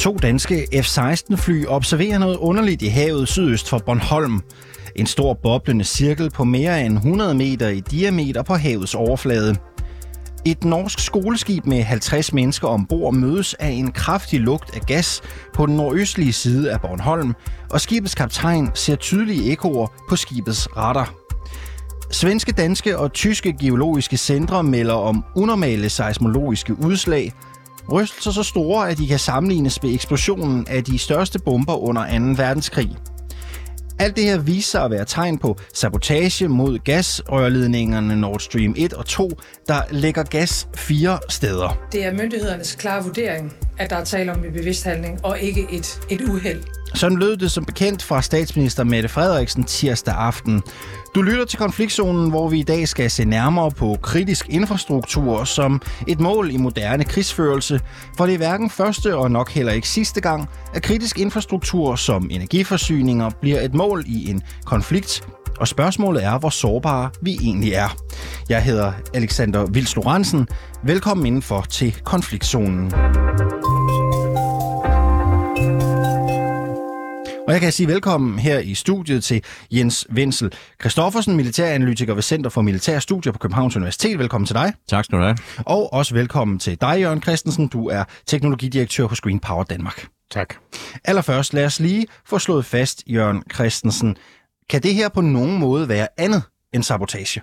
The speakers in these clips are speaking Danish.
To danske F-16-fly observerer noget underligt i havet sydøst for Bornholm. En stor boblende cirkel på mere end 100 meter i diameter på havets overflade. Et norsk skoleskib med 50 mennesker ombord mødes af en kraftig lugt af gas på den nordøstlige side af Bornholm, og skibets kaptajn ser tydelige ekoer på skibets radar. Svenske, danske og tyske geologiske centre melder om unormale seismologiske udslag. Rystelser så store, at de kan sammenlignes med eksplosionen af de største bomber under 2. verdenskrig. Alt det her viser sig at være tegn på sabotage mod gasrørledningerne Nord Stream 1 og 2, der lægger gas fire steder. Det er myndighedernes klare vurdering, at der er tale om en bevidst handling og ikke et, et uheld. Sådan lød det som bekendt fra statsminister Mette Frederiksen tirsdag aften. Du lytter til konfliktzonen, hvor vi i dag skal se nærmere på kritisk infrastruktur som et mål i moderne krigsførelse, for det er hverken første og nok heller ikke sidste gang, at kritisk infrastruktur som energiforsyninger bliver et mål i en konflikt, og spørgsmålet er, hvor sårbare vi egentlig er. Jeg hedder Alexander Vils Lorentzen. Velkommen indenfor til konfliktzonen. Og jeg kan sige velkommen her i studiet til Jens Wenzel Christoffersen, militæranalytiker ved Center for Militære Studier på Københavns Universitet. Velkommen til dig. Tak skal du have. Og også velkommen til dig, Jørgen Christensen. Du er teknologidirektør hos Green Power Danmark. Tak. Allerførst, lad os lige få slået fast, Jørgen Christensen. Kan det her på nogen måde være andet end sabotage?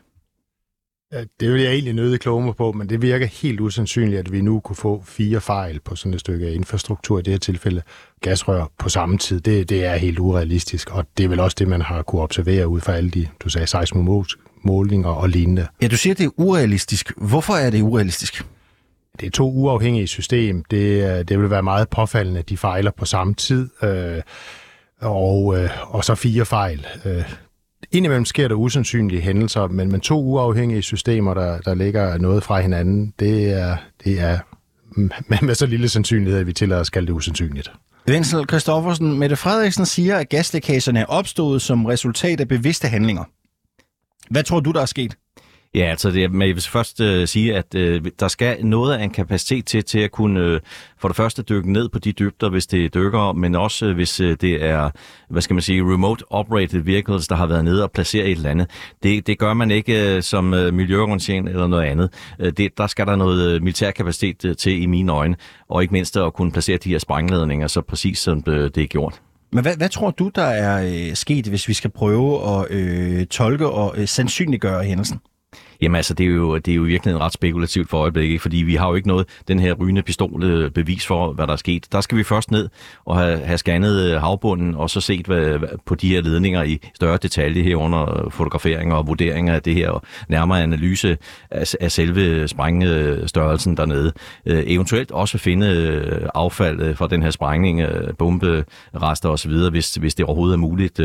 Det vil jeg egentlig nødig kloge mig på, men det virker helt usandsynligt, at vi nu kunne få fire fejl på sådan et stykke infrastruktur, i det her tilfælde gasrør, på samme tid. Det, det er helt urealistisk, og det er vel også det, man har kunne observere ud fra alle de, du sagde, seismomålinger og lignende. Ja, du siger, det er urealistisk. Hvorfor er det urealistisk? Det er to uafhængige system. Det, det vil være meget påfaldende, at de fejler på samme tid, øh, og, øh, og så fire fejl. Øh, indimellem sker der usandsynlige hændelser, men, men to uafhængige systemer, der, der ligger noget fra hinanden, det er, det er med, med så lille sandsynlighed, at vi tillader os kalde det usandsynligt. Wenzel Christoffersen, Mette Frederiksen siger, at gaslækagerne er opstået som resultat af bevidste handlinger. Hvad tror du, der er sket? Ja, altså det, men jeg vil først øh, sige, at øh, der skal noget af en kapacitet til, til at kunne øh, for det første dykke ned på de dybder, hvis det dykker, men også øh, hvis øh, det er, hvad skal man sige, remote operated vehicles, der har været nede og placeret et eller andet. Det, det gør man ikke øh, som øh, miljøorganisering eller noget andet. Øh, det, der skal der noget øh, militær kapacitet øh, til i mine øjne, og ikke mindst at kunne placere de her sprængladninger så præcis som øh, det er gjort. Men hvad, hvad tror du, der er øh, sket, hvis vi skal prøve at øh, tolke og øh, sandsynliggøre hændelsen? Jamen altså, det er jo, det er jo virkelig ret spekulativt for øjeblikket, fordi vi har jo ikke noget den her rygende pistol øh, bevis for, hvad der er sket. Der skal vi først ned og have, have scannet øh, havbunden, og så set hvad, på de her ledninger i større detalje herunder øh, fotograferinger og vurderinger af det her, og nærmere analyse af, af selve sprængstørrelsen dernede. Øh, eventuelt også finde affald fra den her sprængning, bomberester osv., hvis, hvis det overhovedet er muligt.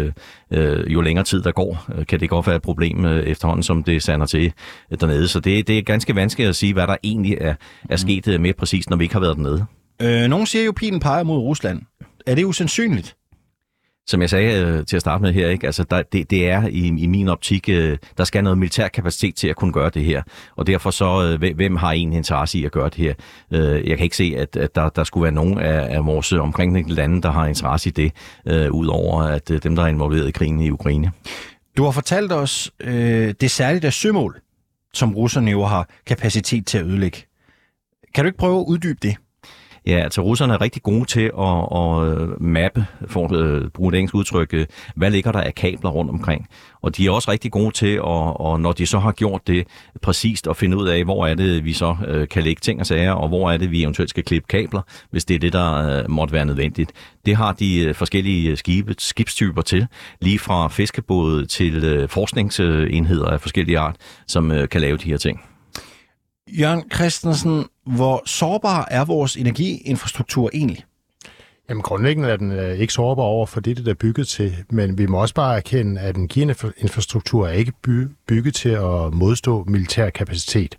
Jo længere tid der går, kan det godt være et problem efterhånden, som det sander til dernede. Så det, det er ganske vanskeligt at sige, hvad der egentlig er, er sket øh, mere præcist, når vi ikke har været dernede. Øh, nogle siger jo, at pilen peger mod Rusland. Er det usandsynligt? som jeg sagde øh, til at starte med her, ikke? Altså, der, det, det er i, i min optik, øh, der skal noget militær kapacitet til at kunne gøre det her. Og derfor så, øh, hvem har en interesse i at gøre det her? Øh, jeg kan ikke se, at, at der, der skulle være nogen af, af vores omkringliggende lande, der har interesse i det, øh, udover at øh, dem, der er involveret i krigen i Ukraine. Du har fortalt os, øh, det særligt er sømål, som russerne jo har kapacitet til at ødelægge. Kan du ikke prøve at uddybe det? Ja, altså russerne er rigtig gode til at, at øh, mappe, for at bruge et engelsk udtryk, øh, hvad ligger der af kabler rundt omkring. Og de er også rigtig gode til, at, og når de så har gjort det præcist, at finde ud af, hvor er det, vi så kan lægge ting og sager, og hvor er det, vi eventuelt skal klippe kabler, hvis det er det, der måtte være nødvendigt. Det har de forskellige skibe, skibstyper til, lige fra fiskebåde til forskningsenheder af forskellige art, som kan lave de her ting. Jørgen Christensen, hvor sårbar er vores energiinfrastruktur egentlig? Jamen grundlæggende er den øh, ikke sårbar over for det, det er bygget til, men vi må også bare erkende, at en infrastruktur er ikke bygget til at modstå militær kapacitet.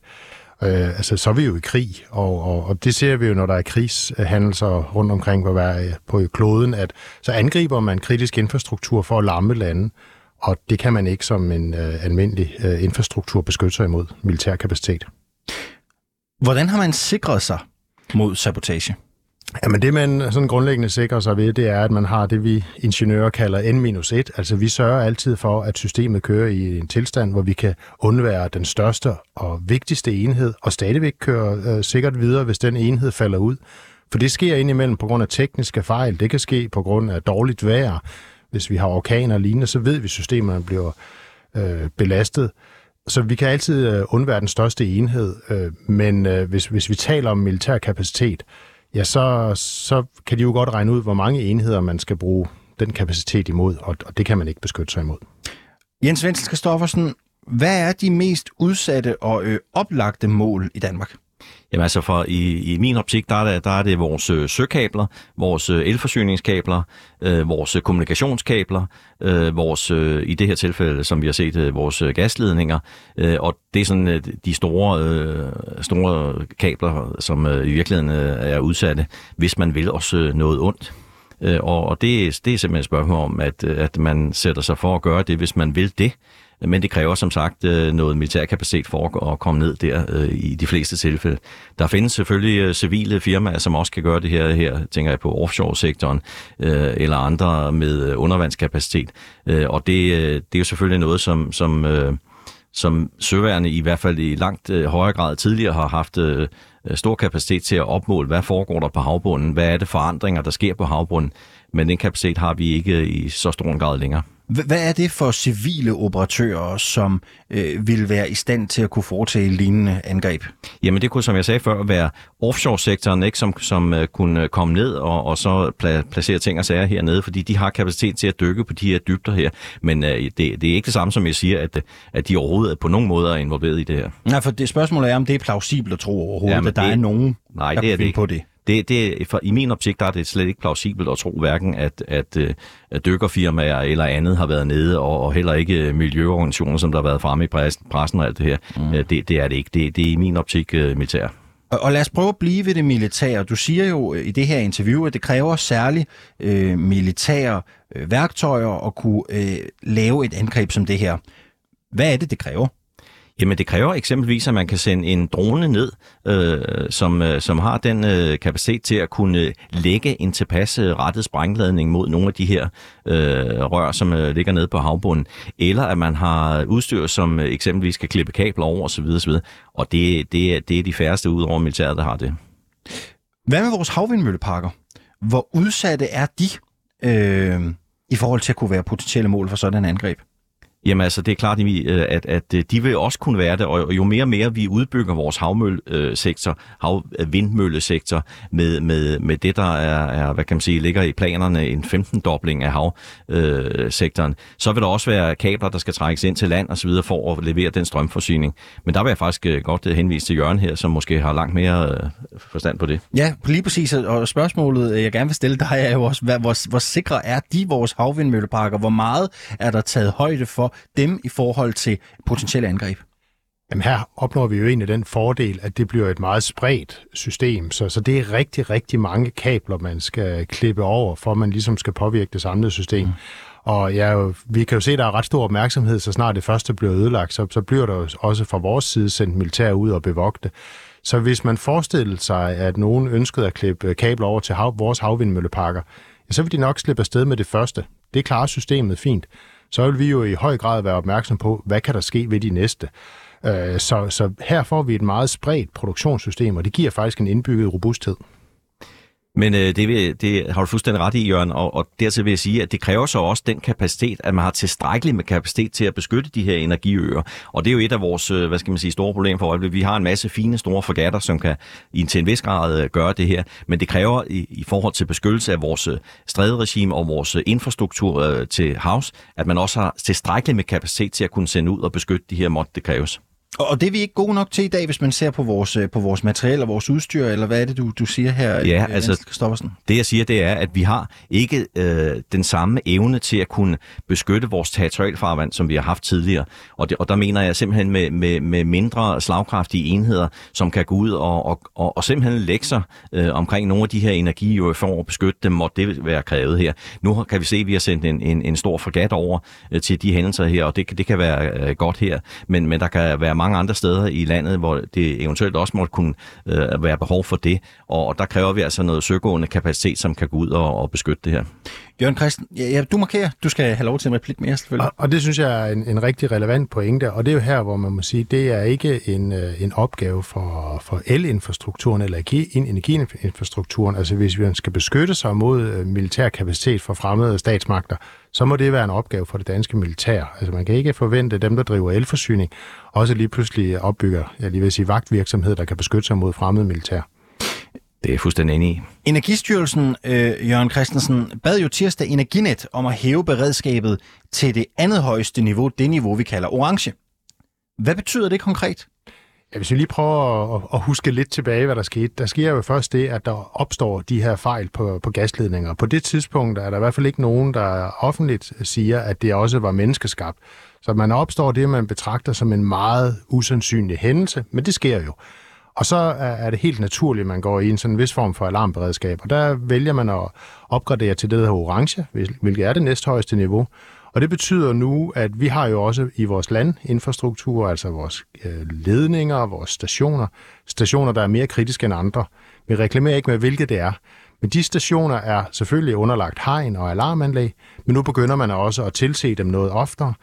Øh, altså, så er vi jo i krig, og, og, og det ser vi jo, når der er krigshandelser rundt omkring på, på kloden, at så angriber man kritisk infrastruktur for at lamme lande, og det kan man ikke som en øh, almindelig øh, infrastruktur beskytte sig imod militær kapacitet. Hvordan har man sikret sig mod sabotage? Jamen det, man sådan grundlæggende sikrer sig ved, det er, at man har det, vi ingeniører kalder N-1. Altså vi sørger altid for, at systemet kører i en tilstand, hvor vi kan undvære den største og vigtigste enhed, og stadigvæk køre øh, sikkert videre, hvis den enhed falder ud. For det sker indimellem på grund af tekniske fejl. Det kan ske på grund af dårligt vejr. Hvis vi har orkaner og lignende, så ved vi, at systemerne bliver øh, belastet. Så vi kan altid øh, undvære den største enhed, øh, men øh, hvis, hvis vi taler om militær kapacitet, ja, så, så kan de jo godt regne ud, hvor mange enheder man skal bruge den kapacitet imod, og, og det kan man ikke beskytte sig imod. Jens Wenzel Kristoffersen, hvad er de mest udsatte og ø, oplagte mål i Danmark? Jamen altså for i, i min optik, der er det, der er det vores øh, søkabler, vores øh, elforsyningskabler, øh, vores øh, kommunikationskabler, øh, vores, øh, i det her tilfælde, som vi har set, øh, vores øh, gasledninger, øh, og det er sådan øh, de store, øh, store kabler, som øh, i virkeligheden øh, er udsatte, hvis man vil også øh, noget ondt. Øh, og og det, det er simpelthen et spørgsmål om, at, øh, at man sætter sig for at gøre det, hvis man vil det. Men det kræver som sagt øh, noget noget militærkapacitet for at komme ned der øh, i de fleste tilfælde. Der findes selvfølgelig øh, civile firmaer, som også kan gøre det her, her tænker jeg på offshore-sektoren eller andre med undervandskapacitet. Og det, det er jo selvfølgelig noget, som, som, som søværende i hvert fald i langt højere grad tidligere har haft stor kapacitet til at opmåle, hvad foregår der på havbunden, hvad er det forandringer, der sker på havbunden, men den kapacitet har vi ikke i så stor en grad længere. Hvad er det for civile operatører, som øh, vil være i stand til at kunne foretage lignende angreb? Jamen det kunne, som jeg sagde før, være offshore-sektoren, ikke, som, som uh, kunne komme ned og, og så pla- placere ting og sager hernede, fordi de har kapacitet til at dykke på de her dybder her. Men uh, det, det er ikke det samme, som jeg siger, at, at de overhovedet på nogen måde er involveret i det her. Nej, for det spørgsmål er, om det er plausibelt at tro overhovedet, Jamen, at der det, er nogen, nej, der det er det. på det det, det, for, I min optik der er det slet ikke plausibelt at tro hverken, at, at, øh, at dykkerfirmaer eller andet har været nede, og, og heller ikke miljøorganisationer, som der har været fremme i pressen, pressen og alt det her. Mm. Øh, det, det er det ikke. Det, det er i min optik militær. Og, og lad os prøve at blive ved det militære. Du siger jo i det her interview, at det kræver særligt øh, militære øh, værktøjer at kunne øh, lave et angreb som det her. Hvad er det, det kræver? Jamen det kræver eksempelvis, at man kan sende en drone ned, øh, som, øh, som har den øh, kapacitet til at kunne øh, lægge en tilpas øh, rettet sprængladning mod nogle af de her øh, rør, som øh, ligger nede på havbunden. Eller at man har udstyr, som øh, eksempelvis kan klippe kabler over osv. osv. Og det, det, er, det er de færreste ud over militæret, der har det. Hvad med vores havvindmølleparker? Hvor udsatte er de øh, i forhold til at kunne være potentielle mål for sådan en angreb? Jamen altså, det er klart, øh, at, at øh, de vil også kunne være det, og jo mere og mere vi udbygger vores havmøllesektor, havvindmøllesektor, øh, med, med, med det, der er, er, hvad kan man sige, ligger i planerne, en 15-dobling af havsektoren, så vil der også være kabler, der skal trækkes ind til land og så videre for at levere den strømforsyning. Men der vil jeg faktisk godt henvise til Jørgen her, som måske har langt mere forstand på det. Ja, lige præcis. Og spørgsmålet, jeg gerne vil stille dig, er jo også, hvor, hvor sikre er de vores havvindmølleparker? Hvor meget er der taget højde for dem i forhold til potentielle angreb? Jamen her opnår vi jo egentlig den fordel, at det bliver et meget spredt system, så, så det er rigtig, rigtig mange kabler, man skal klippe over, for at man ligesom skal påvirke det samlede system. Mm. Og ja, vi kan jo se, at der er ret stor opmærksomhed, så snart det første bliver ødelagt, så, så bliver der jo også fra vores side sendt militær ud og bevogte. Så hvis man forestiller sig, at nogen ønskede at klippe kabler over til hav, vores havvindmølleparker, ja, så vil de nok slippe afsted med det første. Det klarer systemet fint så vil vi jo i høj grad være opmærksom på, hvad kan der ske ved de næste. Øh, så, så her får vi et meget spredt produktionssystem, og det giver faktisk en indbygget robusthed. Men øh, det, vil, det har du fuldstændig ret i, Jørgen, og, og dertil vil jeg sige, at det kræver så også den kapacitet, at man har tilstrækkeligt med kapacitet til at beskytte de her energiøer. Og det er jo et af vores, øh, hvad skal man sige, store problemer for øjeblikket. Vi har en masse fine, store forgatter, som kan i, til en vis grad øh, gøre det her, men det kræver i, i forhold til beskyttelse af vores øh, stræderegime og vores infrastruktur øh, til havs, at man også har tilstrækkeligt med kapacitet til at kunne sende ud og beskytte de her måtte det kræves. Og det er vi ikke gode nok til i dag, hvis man ser på vores, øh, på vores materiale og vores udstyr, eller hvad er det, du, du siger her, ja, øh, altså, Stoffersen? Det jeg siger, det er, at vi har ikke øh, den samme evne til at kunne beskytte vores territorialfarvand, som vi har haft tidligere. Og, det, og der mener jeg simpelthen med, med, med mindre slagkraftige enheder, som kan gå ud og, og, og, og simpelthen lægge sig øh, omkring nogle af de her energier for at beskytte dem, og det vil være krævet her. Nu kan vi se, at vi har sendt en, en, en stor fregat over øh, til de hændelser her, og det, det kan være øh, godt her, men, men der kan være mange andre steder i landet, hvor det eventuelt også måtte kunne øh, være behov for det. Og, og der kræver vi altså noget søgående kapacitet, som kan gå ud og, og beskytte det her. Jørgen Christen, ja, ja, du markerer. Du skal have lov til en replik mere, selvfølgelig. Og, og det synes jeg er en, en rigtig relevant pointe, og det er jo her, hvor man må sige, det er ikke en, øh, en opgave for, for elinfrastrukturen eller energiinfrastrukturen. Altså hvis vi skal beskytte sig mod øh, militær kapacitet fra fremmede statsmagter, så må det være en opgave for det danske militær. Altså man kan ikke forvente dem, der driver elforsyning, også lige pludselig opbygger, jeg lige vil sige, vagtvirksomhed, der kan beskytte sig mod fremmede militær. Det er jeg fuldstændig enig i. Energistyrelsen, øh, Jørgen Christensen, bad jo tirsdag Energinet om at hæve beredskabet til det andet højeste niveau, det niveau, vi kalder orange. Hvad betyder det konkret? Ja, hvis vi lige prøver at, at huske lidt tilbage, hvad der skete. Der sker jo først det, at der opstår de her fejl på, på gasledninger. På det tidspunkt er der i hvert fald ikke nogen, der offentligt siger, at det også var menneskeskabt. Så man opstår det, man betragter som en meget usandsynlig hændelse, men det sker jo. Og så er det helt naturligt, at man går i en sådan vis form for alarmberedskab. Og der vælger man at opgradere til det, der hedder orange, hvilket er det næsthøjeste niveau. Og det betyder nu, at vi har jo også i vores landinfrastruktur, altså vores øh, ledninger, vores stationer, stationer, der er mere kritiske end andre. Vi reklamerer ikke med, hvilket det er. Men de stationer er selvfølgelig underlagt hegn og alarmanlæg, men nu begynder man også at tilse dem noget oftere,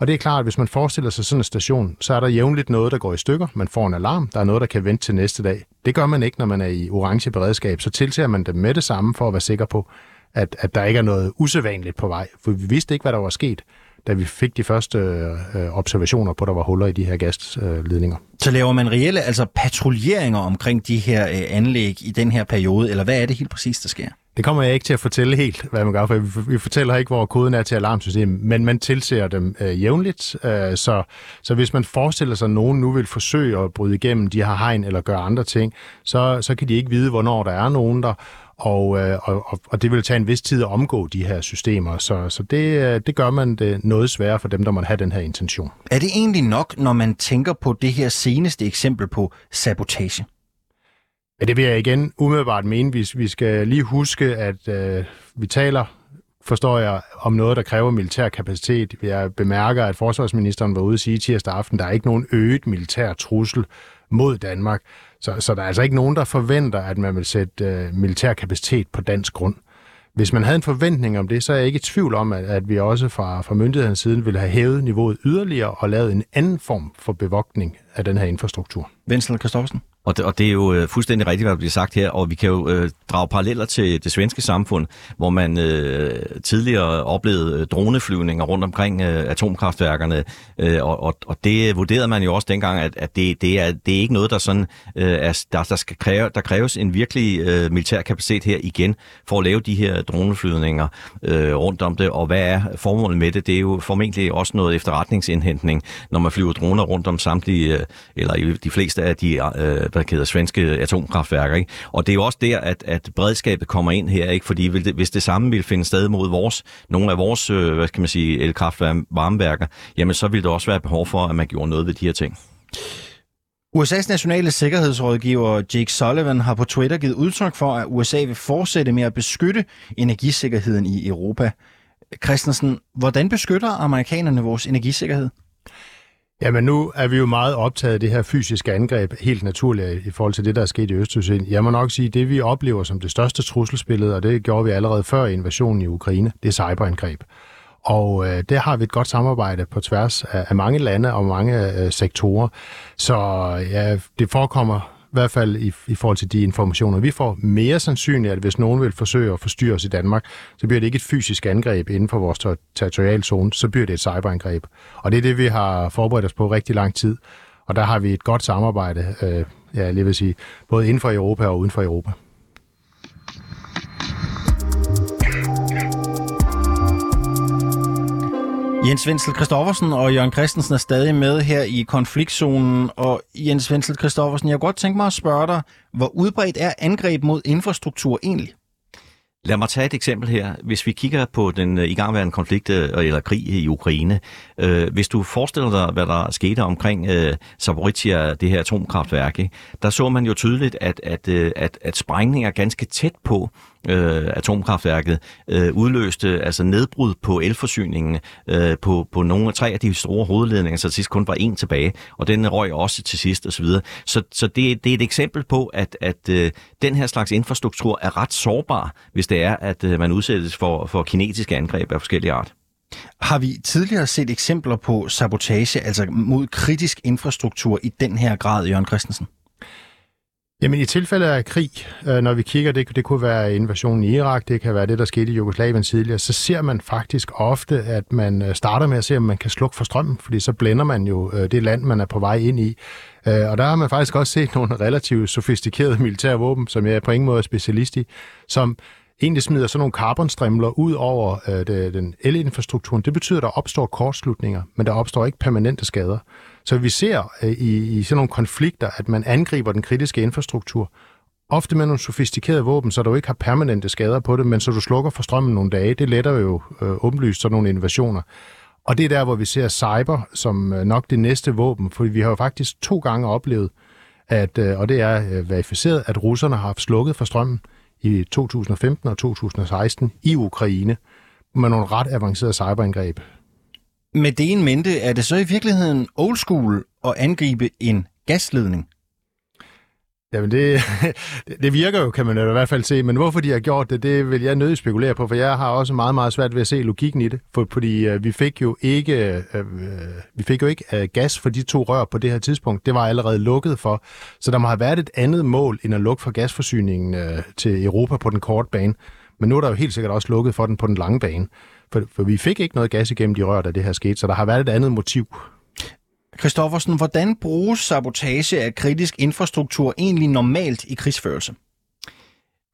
og det er klart, at hvis man forestiller sig sådan en station, så er der jævnligt noget, der går i stykker. Man får en alarm, der er noget, der kan vente til næste dag. Det gør man ikke, når man er i orange beredskab. Så tilser man dem med det samme for at være sikker på, at, at der ikke er noget usædvanligt på vej. For vi vidste ikke, hvad der var sket, da vi fik de første øh, observationer på, at der var huller i de her gasledninger. Så laver man reelle altså patruljeringer omkring de her øh, anlæg i den her periode, eller hvad er det helt præcis, der sker? Det kommer jeg ikke til at fortælle helt, hvad man gør, for vi fortæller ikke, hvor koden er til alarmsystemet, men man tilser dem øh, jævnligt. Øh, så, så hvis man forestiller sig, at nogen nu vil forsøge at bryde igennem de her hegn eller gøre andre ting, så, så kan de ikke vide, hvornår der er nogen der, og, øh, og, og det vil tage en vis tid at omgå de her systemer. Så, så det, øh, det gør man det noget sværere for dem, der måtte have den her intention. Er det egentlig nok, når man tænker på det her seneste eksempel på sabotage? Ja, det vil jeg igen umiddelbart mene. Vi, vi skal lige huske, at øh, vi taler, forstår jeg, om noget, der kræver militær kapacitet. Jeg bemærker, at forsvarsministeren var ude og sige tirsdag aften, der er ikke nogen øget militær trussel mod Danmark. Så, så der er altså ikke nogen, der forventer, at man vil sætte øh, militær kapacitet på dansk grund. Hvis man havde en forventning om det, så er jeg ikke i tvivl om, at, at vi også fra, fra myndighedens side ville have hævet niveauet yderligere og lavet en anden form for bevogtning af den her infrastruktur. Venstre Kristoffersen? Og det, og det er jo øh, fuldstændig rigtigt, hvad der bliver sagt her, og vi kan jo øh, drage paralleller til det svenske samfund, hvor man øh, tidligere oplevede øh, droneflyvninger rundt omkring øh, atomkraftværkerne, øh, og, og, og det vurderede man jo også dengang, at, at det, det, er, det er ikke noget, der sådan øh, er, der, der, skal kræve, der kræves en virkelig øh, militær kapacitet her igen, for at lave de her droneflyvninger øh, rundt om det, og hvad er formålet med det? Det er jo formentlig også noget efterretningsindhentning, når man flyver droner rundt om samtlige, øh, eller i de fleste af de øh, hvad hedder, svenske atomkraftværker. Ikke? Og det er jo også der, at, at beredskabet kommer ind her, ikke? fordi hvis det samme vil finde sted mod vores, nogle af vores øh, hvad skal man sige, elkraftvarmeværker, jamen så vil der også være behov for, at man gjorde noget ved de her ting. USA's nationale sikkerhedsrådgiver Jake Sullivan har på Twitter givet udtryk for, at USA vil fortsætte med at beskytte energisikkerheden i Europa. Christensen, hvordan beskytter amerikanerne vores energisikkerhed? Jamen nu er vi jo meget optaget af det her fysiske angreb, helt naturligt i forhold til det, der er sket i Østersøen. Jeg må nok sige, at det vi oplever som det største trusselsbillede, og det gjorde vi allerede før invasionen i Ukraine, det er cyberangreb. Og øh, det har vi et godt samarbejde på tværs af, af mange lande og mange øh, sektorer. Så ja, det forekommer i hvert fald i, i forhold til de informationer, vi får, mere sandsynligt, at hvis nogen vil forsøge at forstyrre os i Danmark, så bliver det ikke et fysisk angreb inden for vores ter- territorialzone, så bliver det et cyberangreb. Og det er det, vi har forberedt os på rigtig lang tid. Og der har vi et godt samarbejde, øh, ja, lige vil sige, både inden for Europa og uden for Europa. Jens Wenzel Christoffersen og Jørgen Christensen er stadig med her i konfliktzonen. Og Jens Wenzel Christoffersen, jeg kunne godt tænke mig at spørge dig, hvor udbredt er angreb mod infrastruktur egentlig? Lad mig tage et eksempel her. Hvis vi kigger på den øh, igangværende konflikt øh, eller krig i Ukraine, øh, hvis du forestiller dig, hvad der skete omkring øh, Zaporizhia, det her atomkraftværk, ikke? der så man jo tydeligt, at, at, øh, at, at sprængninger ganske tæt på øh, atomkraftværket, øh, udløste altså nedbrud på elforsyningen øh, på, på nogle af tre af de store hovedledninger, så til sidst kun var en tilbage, og den røg også til sidst osv. Så, så, så det, det er et eksempel på, at, at øh, den her slags infrastruktur er ret sårbar, hvis det er, at øh, man udsættes for, for kinetiske angreb af forskellige art. Har vi tidligere set eksempler på sabotage, altså mod kritisk infrastruktur i den her grad, Jørgen Christensen? Jamen i tilfælde af krig, øh, når vi kigger, det, det kunne være invasionen i Irak, det kan være det, der skete i Jugoslavien tidligere, så ser man faktisk ofte, at man øh, starter med at se, om man kan slukke for strømmen, fordi så blænder man jo øh, det land, man er på vej ind i. Øh, og der har man faktisk også set nogle relativt sofistikerede militære våben, som jeg på ingen måde er specialist i, som egentlig smider sådan nogle carbonstrimler ud over øh, det, den elinfrastrukturen. Det betyder, at der opstår kortslutninger, men der opstår ikke permanente skader. Så vi ser øh, i, i sådan nogle konflikter, at man angriber den kritiske infrastruktur, ofte med nogle sofistikerede våben, så du ikke har permanente skader på det, men så du slukker for strømmen nogle dage. Det letter jo øh, åbenlyst sådan nogle invasioner. Og det er der, hvor vi ser cyber som øh, nok det næste våben, for vi har jo faktisk to gange oplevet, at, øh, og det er øh, verificeret, at russerne har haft slukket for strømmen i 2015 og 2016 i Ukraine med nogle ret avancerede cyberangreb. Med det en mente, er det så i virkeligheden old school at angribe en gasledning? Jamen det, det virker jo, kan man i hvert fald se, men hvorfor de har gjort det, det vil jeg nødig spekulere på, for jeg har også meget, meget svært ved at se logikken i det, for, fordi øh, vi fik jo ikke, øh, øh, vi fik jo ikke øh, gas for de to rør på det her tidspunkt. Det var allerede lukket for, så der må have været et andet mål end at lukke for gasforsyningen øh, til Europa på den korte bane. Men nu er der jo helt sikkert også lukket for den på den lange bane, for, for vi fik ikke noget gas igennem de rør, da det her skete, så der har været et andet motiv. Christoffersen, hvordan bruges sabotage af kritisk infrastruktur egentlig normalt i krigsførelse?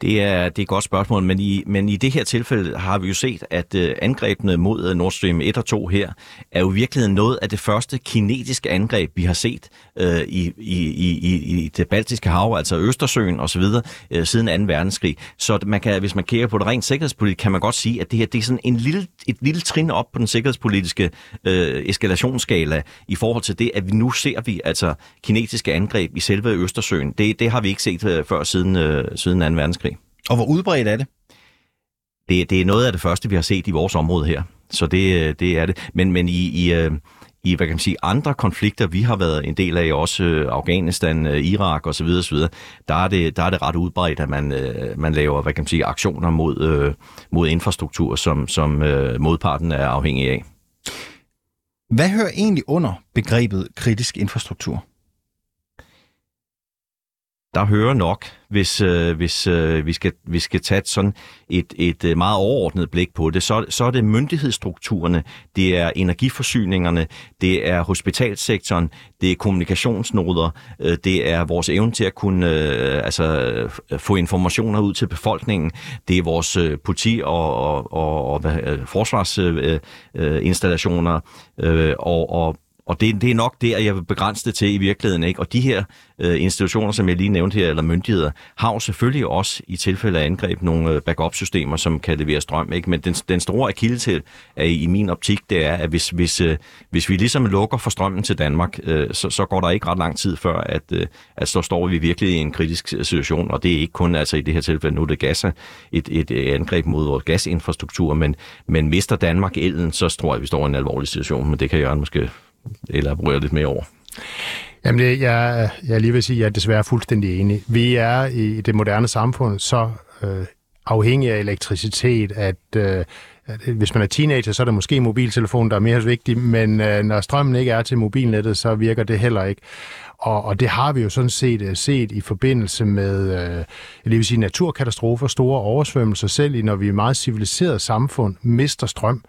Det er, det er et godt spørgsmål, men i, men i det her tilfælde har vi jo set, at øh, angrebene mod øh, Nord Stream 1 og 2 her er jo virkelig noget af det første kinetiske angreb, vi har set øh, i, i, i, i det baltiske hav, altså Østersøen osv., øh, siden 2. verdenskrig. Så man kan, hvis man kigger på det rent sikkerhedspolitisk, kan man godt sige, at det her det er sådan en lille, et lille trin op på den sikkerhedspolitiske øh, eskalationsskala i forhold til det, at vi nu ser vi altså kinetiske angreb i selve Østersøen. Det, det har vi ikke set øh, før siden, øh, siden 2. verdenskrig. Og hvor udbredt er det? det? Det er noget af det første, vi har set i vores område her. Så det, det er det. Men, men i, i, øh, i hvad kan man sige, andre konflikter, vi har været en del af, også øh, Afghanistan, øh, Irak osv., osv., der er det, der er det ret udbredt, at man, man laver hvad kan man sige, aktioner mod, mod infrastruktur, som, som modparten er afhængig af. Hvad hører egentlig under begrebet kritisk infrastruktur? Der hører nok, hvis, øh, hvis øh, vi, skal, vi skal tage sådan et, et øh, meget overordnet blik på det, så, så er det myndighedsstrukturerne, det er energiforsyningerne, det er hospitalsektoren, det er kommunikationsnoder, øh, det er vores evne til at kunne øh, altså, øh, få informationer ud til befolkningen, det er vores øh, politi- og, og, og, og øh, forsvarsinstallationer øh, øh, og, og og det, det er nok der, jeg vil begrænse det til i virkeligheden. Ikke? Og de her øh, institutioner, som jeg lige nævnte her, eller myndigheder, har jo selvfølgelig også i tilfælde af angreb nogle øh, backup-systemer, som kan levere strøm. Ikke? Men den, den store akilde til er i min optik, det er, at hvis, hvis, øh, hvis vi ligesom lukker for strømmen til Danmark, øh, så, så går der ikke ret lang tid før, at, øh, at så står vi virkelig i en kritisk øh, situation. Og det er ikke kun altså i det her tilfælde, nu er det gasser et, et, et angreb mod vores gasinfrastruktur, men, men mister Danmark elden, så tror jeg, at vi står i en alvorlig situation. Men det kan Jørgen måske elaborere lidt mere over? Jamen, det, jeg, jeg lige vil sige, at jeg er desværre fuldstændig enig. Vi er i det moderne samfund så øh, afhængige af elektricitet, at, øh, at hvis man er teenager, så er det måske mobiltelefonen, der er mere vigtig, men øh, når strømmen ikke er til mobilnettet, så virker det heller ikke. Og, og det har vi jo sådan set øh, set i forbindelse med, øh, det vil sige naturkatastrofer, store oversvømmelser, selv i når vi er meget civiliseret samfund mister strøm,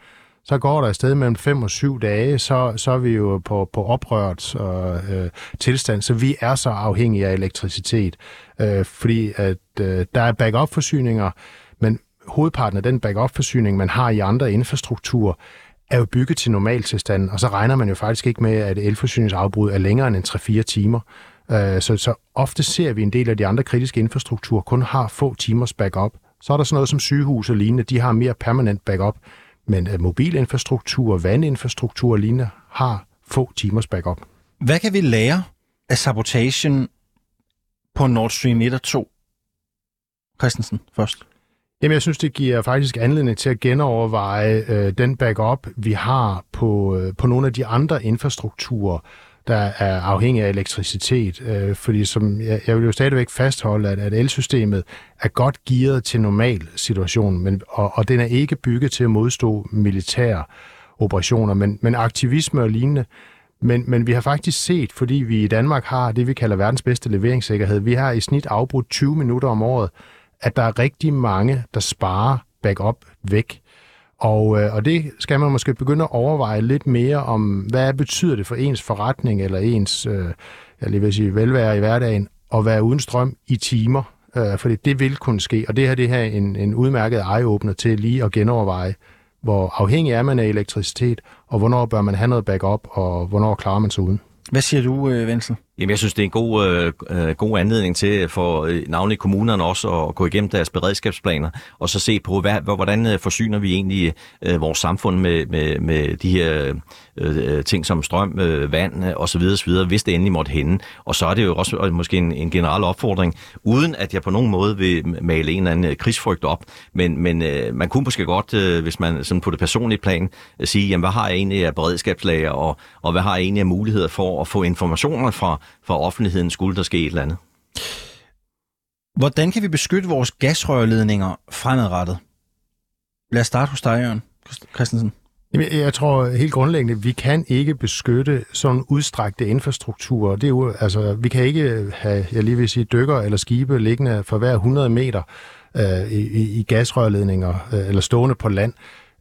så går der afsted mellem 5 og 7 dage, så, så er vi jo på, på oprørt øh, øh, tilstand, så vi er så afhængige af elektricitet, øh, fordi at øh, der er backup-forsyninger, men hovedparten af den backup-forsyning, man har i andre infrastrukturer, er jo bygget til normaltilstand, og så regner man jo faktisk ikke med, at elforsyningsafbrud er længere end 3-4 timer. Øh, så, så ofte ser vi en del af de andre kritiske infrastrukturer kun har få timers backup. Så er der sådan noget som sygehus og lignende, de har mere permanent backup. Men at mobilinfrastruktur, vandinfrastruktur og lignende har få timers backup. Hvad kan vi lære af sabotagen på Nord Stream 1 og 2? Christensen først. Jamen, jeg synes, det giver faktisk anledning til at genoverveje øh, den backup, vi har på, øh, på nogle af de andre infrastrukturer, der er afhængig af elektricitet. Øh, fordi som, jeg, jeg vil jo stadigvæk fastholde, at, at elsystemet er godt gearet til normal situation, men, og, og den er ikke bygget til at modstå militære operationer, men, men aktivisme og lignende. Men, men vi har faktisk set, fordi vi i Danmark har det, vi kalder verdens bedste leveringssikkerhed, vi har i snit afbrudt 20 minutter om året, at der er rigtig mange, der sparer backup væk. Og, øh, og det skal man måske begynde at overveje lidt mere om, hvad betyder det for ens forretning eller ens, øh, jeg lige vil sige, velvære i hverdagen, at være uden strøm i timer. Øh, fordi det vil kunne ske, og det her det her en, en udmærket eye-opener til lige at genoverveje, hvor afhængig er man af elektricitet, og hvornår bør man have noget backup, og hvornår klarer man sig uden. Hvad siger du, øh, Vensel? Jamen, jeg synes, det er en god, øh, øh god anledning til for øh, navnlig kommunerne også at gå igennem deres beredskabsplaner, og så se på, hvad, hvordan øh, forsyner vi egentlig øh, vores samfund med, med, med de her øh, øh ting som strøm, øh, vand osv., osv., hvis det endelig måtte hænde. Og så er det jo også øh, måske en, en generel opfordring, uden at jeg på nogen måde vil male en eller anden krigsfrygt op, men, men øh, man kunne måske godt, øh, hvis man sådan på det personlige plan, øh, sige, jamen, hvad har jeg egentlig af beredskabslager, og, og hvad har jeg egentlig af muligheder for at få informationer fra for offentligheden, skulle der ske et eller andet. Hvordan kan vi beskytte vores gasrørledninger fremadrettet? Lad os starte hos dig, Jørgen Christensen. Jeg tror helt grundlæggende, vi kan ikke beskytte sådan udstrakte infrastrukturer. Det er jo, altså, vi kan ikke have, jeg lige vil sige, dykker eller skibe liggende for hver 100 meter øh, i, i gasrørledninger øh, eller stående på land.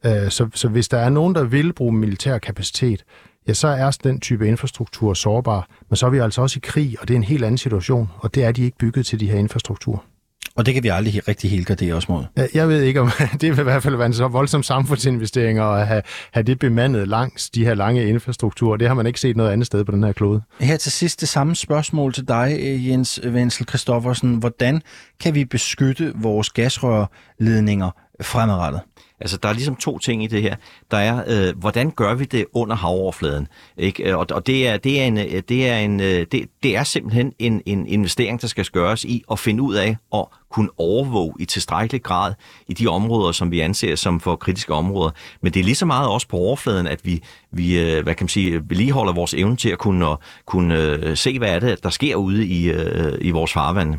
Øh, så, så hvis der er nogen, der vil bruge militær kapacitet, ja, så er den type infrastruktur sårbar. Men så er vi altså også i krig, og det er en helt anden situation, og det er de ikke bygget til de her infrastrukturer. Og det kan vi aldrig rigtig helt gardere os mod. Jeg ved ikke, om det vil i hvert fald være en så voldsom samfundsinvestering at have, have det bemandet langs de her lange infrastrukturer. Det har man ikke set noget andet sted på den her klode. Her til sidst det samme spørgsmål til dig, Jens Vensel Kristoffersen. Hvordan kan vi beskytte vores gasrørledninger fremadrettet? Altså, der er ligesom to ting i det her. Der er, øh, hvordan gør vi det under havoverfladen? Ikke? Øh, og, og det er, det er en, øh, det er en, øh, det, det er simpelthen en, en investering, der skal gøres i at finde ud af at kunne overvåge i tilstrækkelig grad i de områder, som vi anser som for kritiske områder. Men det er lige så meget også på overfladen, at vi, vi hvad kan man sige, vedligeholder vores evne til at kunne, kunne se, hvad er det, der sker ude i, i vores farvande.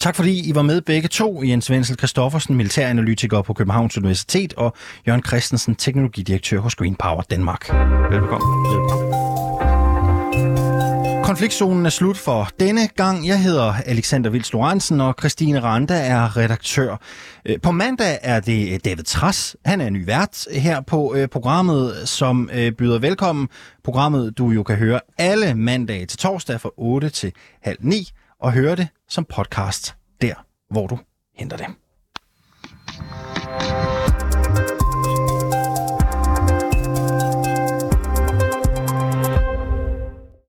Tak fordi I var med begge to. Jens Wenzel Kristoffersen, militæranalytiker på Københavns Universitet, og Jørgen Christensen, teknologidirektør hos Green Power Danmark. Velbekomme. Konfliktzonen er slut for denne gang. Jeg hedder Alexander Vils Lorentzen, og Christine Randa er redaktør. Øh, på mandag er det David Tras. Han er ny vært her på øh, programmet, som øh, byder velkommen. Programmet, du jo kan høre alle mandage til torsdag fra 8 til halv 9 og høre det som podcast, der hvor du henter det.